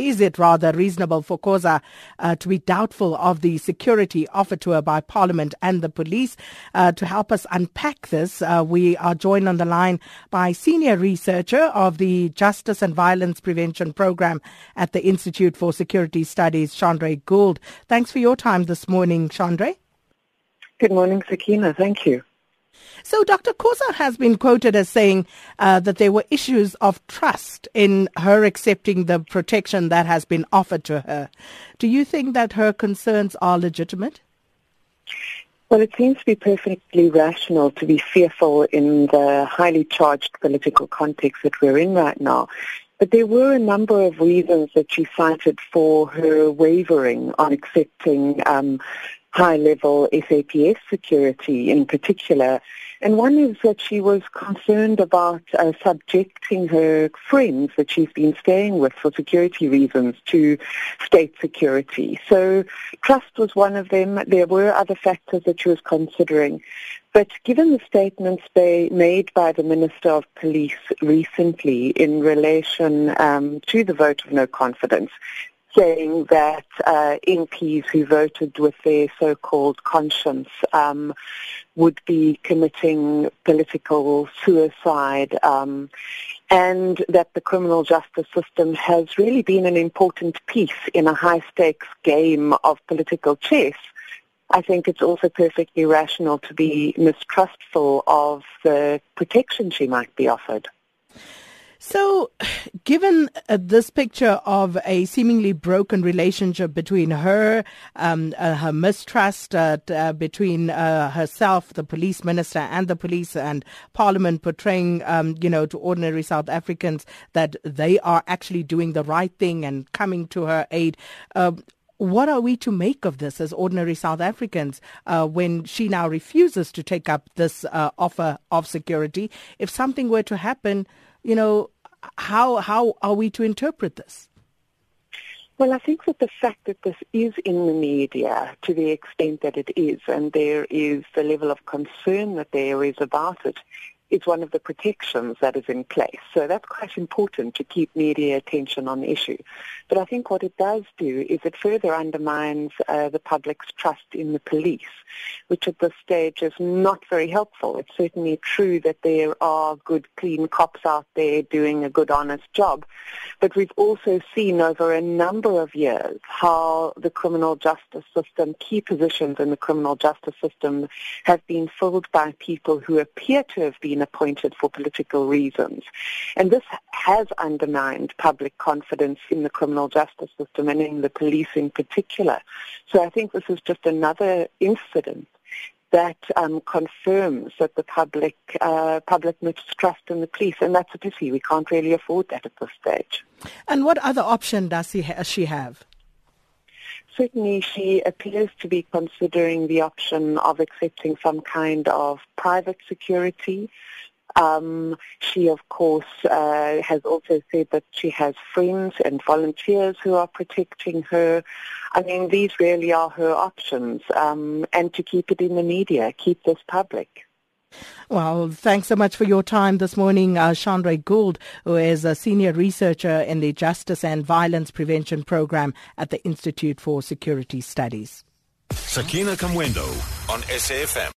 is it rather reasonable for Khoza uh, to be doubtful of the security offered to her by Parliament and the police? Uh, to help us unpack this, uh, we are joined on the line by senior researcher of the Justice and Violence Prevention Program at the Institute for Security Studies, Chandre Gould. Thanks for your time this morning, Chandre. Good morning, Sakina. Thank you. So Dr. Khoza has been quoted as saying uh, that there were issues of trust in her accepting the protection that has been offered to her. Do you think that her concerns are legitimate? Well, it seems to be perfectly rational to be fearful in the highly charged political context that we're in right now. But there were a number of reasons that she cited for her wavering on accepting um, high-level SAPS security in particular. And one is that she was concerned about uh, subjecting her friends that she's been staying with for security reasons to state security. So trust was one of them. There were other factors that she was considering. But given the statements made by the Minister of Police recently in relation um, to the vote of no confidence, saying that uh, MPs who voted with their so-called conscience um, would be committing political suicide um, and that the criminal justice system has really been an important piece in a high-stakes game of political chess. I think it's also perfectly rational to be mistrustful of the protection she might be offered. So, given uh, this picture of a seemingly broken relationship between her, um, uh, her mistrust uh, uh between uh, herself, the police minister, and the police and Parliament portraying, um, you know, to ordinary South Africans that they are actually doing the right thing and coming to her aid. Um, what are we to make of this as ordinary South Africans uh, when she now refuses to take up this uh, offer of security? If something were to happen, you know, how how are we to interpret this? Well, I think that the fact that this is in the media to the extent that it is, and there is the level of concern that there is about it, is one of the protections that is in place. So that's quite important to keep media attention on the issue. But I think what it does do is it further undermines uh, the public's trust in the police, which at this stage is not very helpful. It's certainly true that there are good, clean cops out there doing a good, honest job. But we've also seen over a number of years how the criminal justice system, key positions in the criminal justice system have been filled by people who appear to have been been appointed for political reasons. And this has undermined public confidence in the criminal justice system and in the police in particular. So I think this is just another incident that um, confirms that the public uh, public mistrust in the police, and that's a pity. We can't really afford that at this stage. And what other option does he ha- she have? Certainly, she appears to be considering the option of accepting some kind of private security. Um, she, of course, uh, has also said that she has friends and volunteers who are protecting her. I mean, these really are her options, um, and to keep it in the media, keep this public. Well, thanks so much for your time this morning, uh, Chandre Gould, who is a senior researcher in the Justice and Violence Prevention Program at the Institute for Security Studies. Sakina Kamwendo on SAFM.